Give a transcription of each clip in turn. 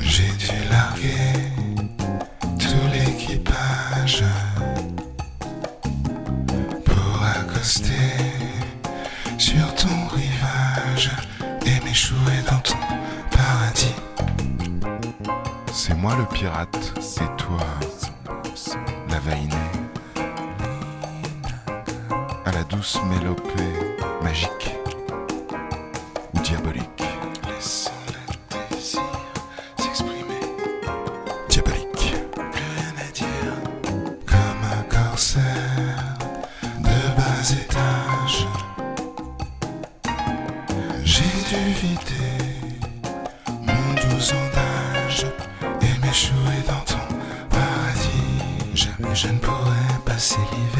J'ai dû larguer tout l'équipage pour accoster sur ton rivage et m'échouer dans ton paradis. C'est moi le pirate, c'est toi la vainée. Douce mélopée magique ou diabolique. Laissons le désir s'exprimer. Diabolique. Plus rien à dire. Comme un corsaire de bas étage. J'ai dû vider mon doux sondage et m'échouer dans ton paradis. Jamais je ne pourrais passer l'hiver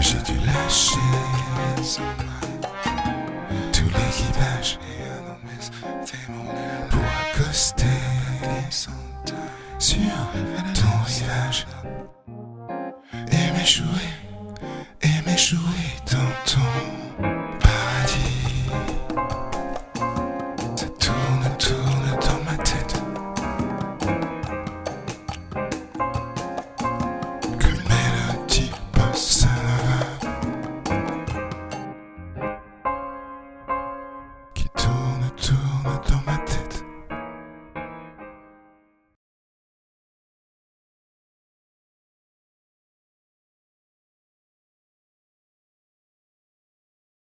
J'ai dû lâcher tout l'équipage pour accoster sur ton rivage. Et m'échouer, et m'échouer dans ton qui tourne, tourne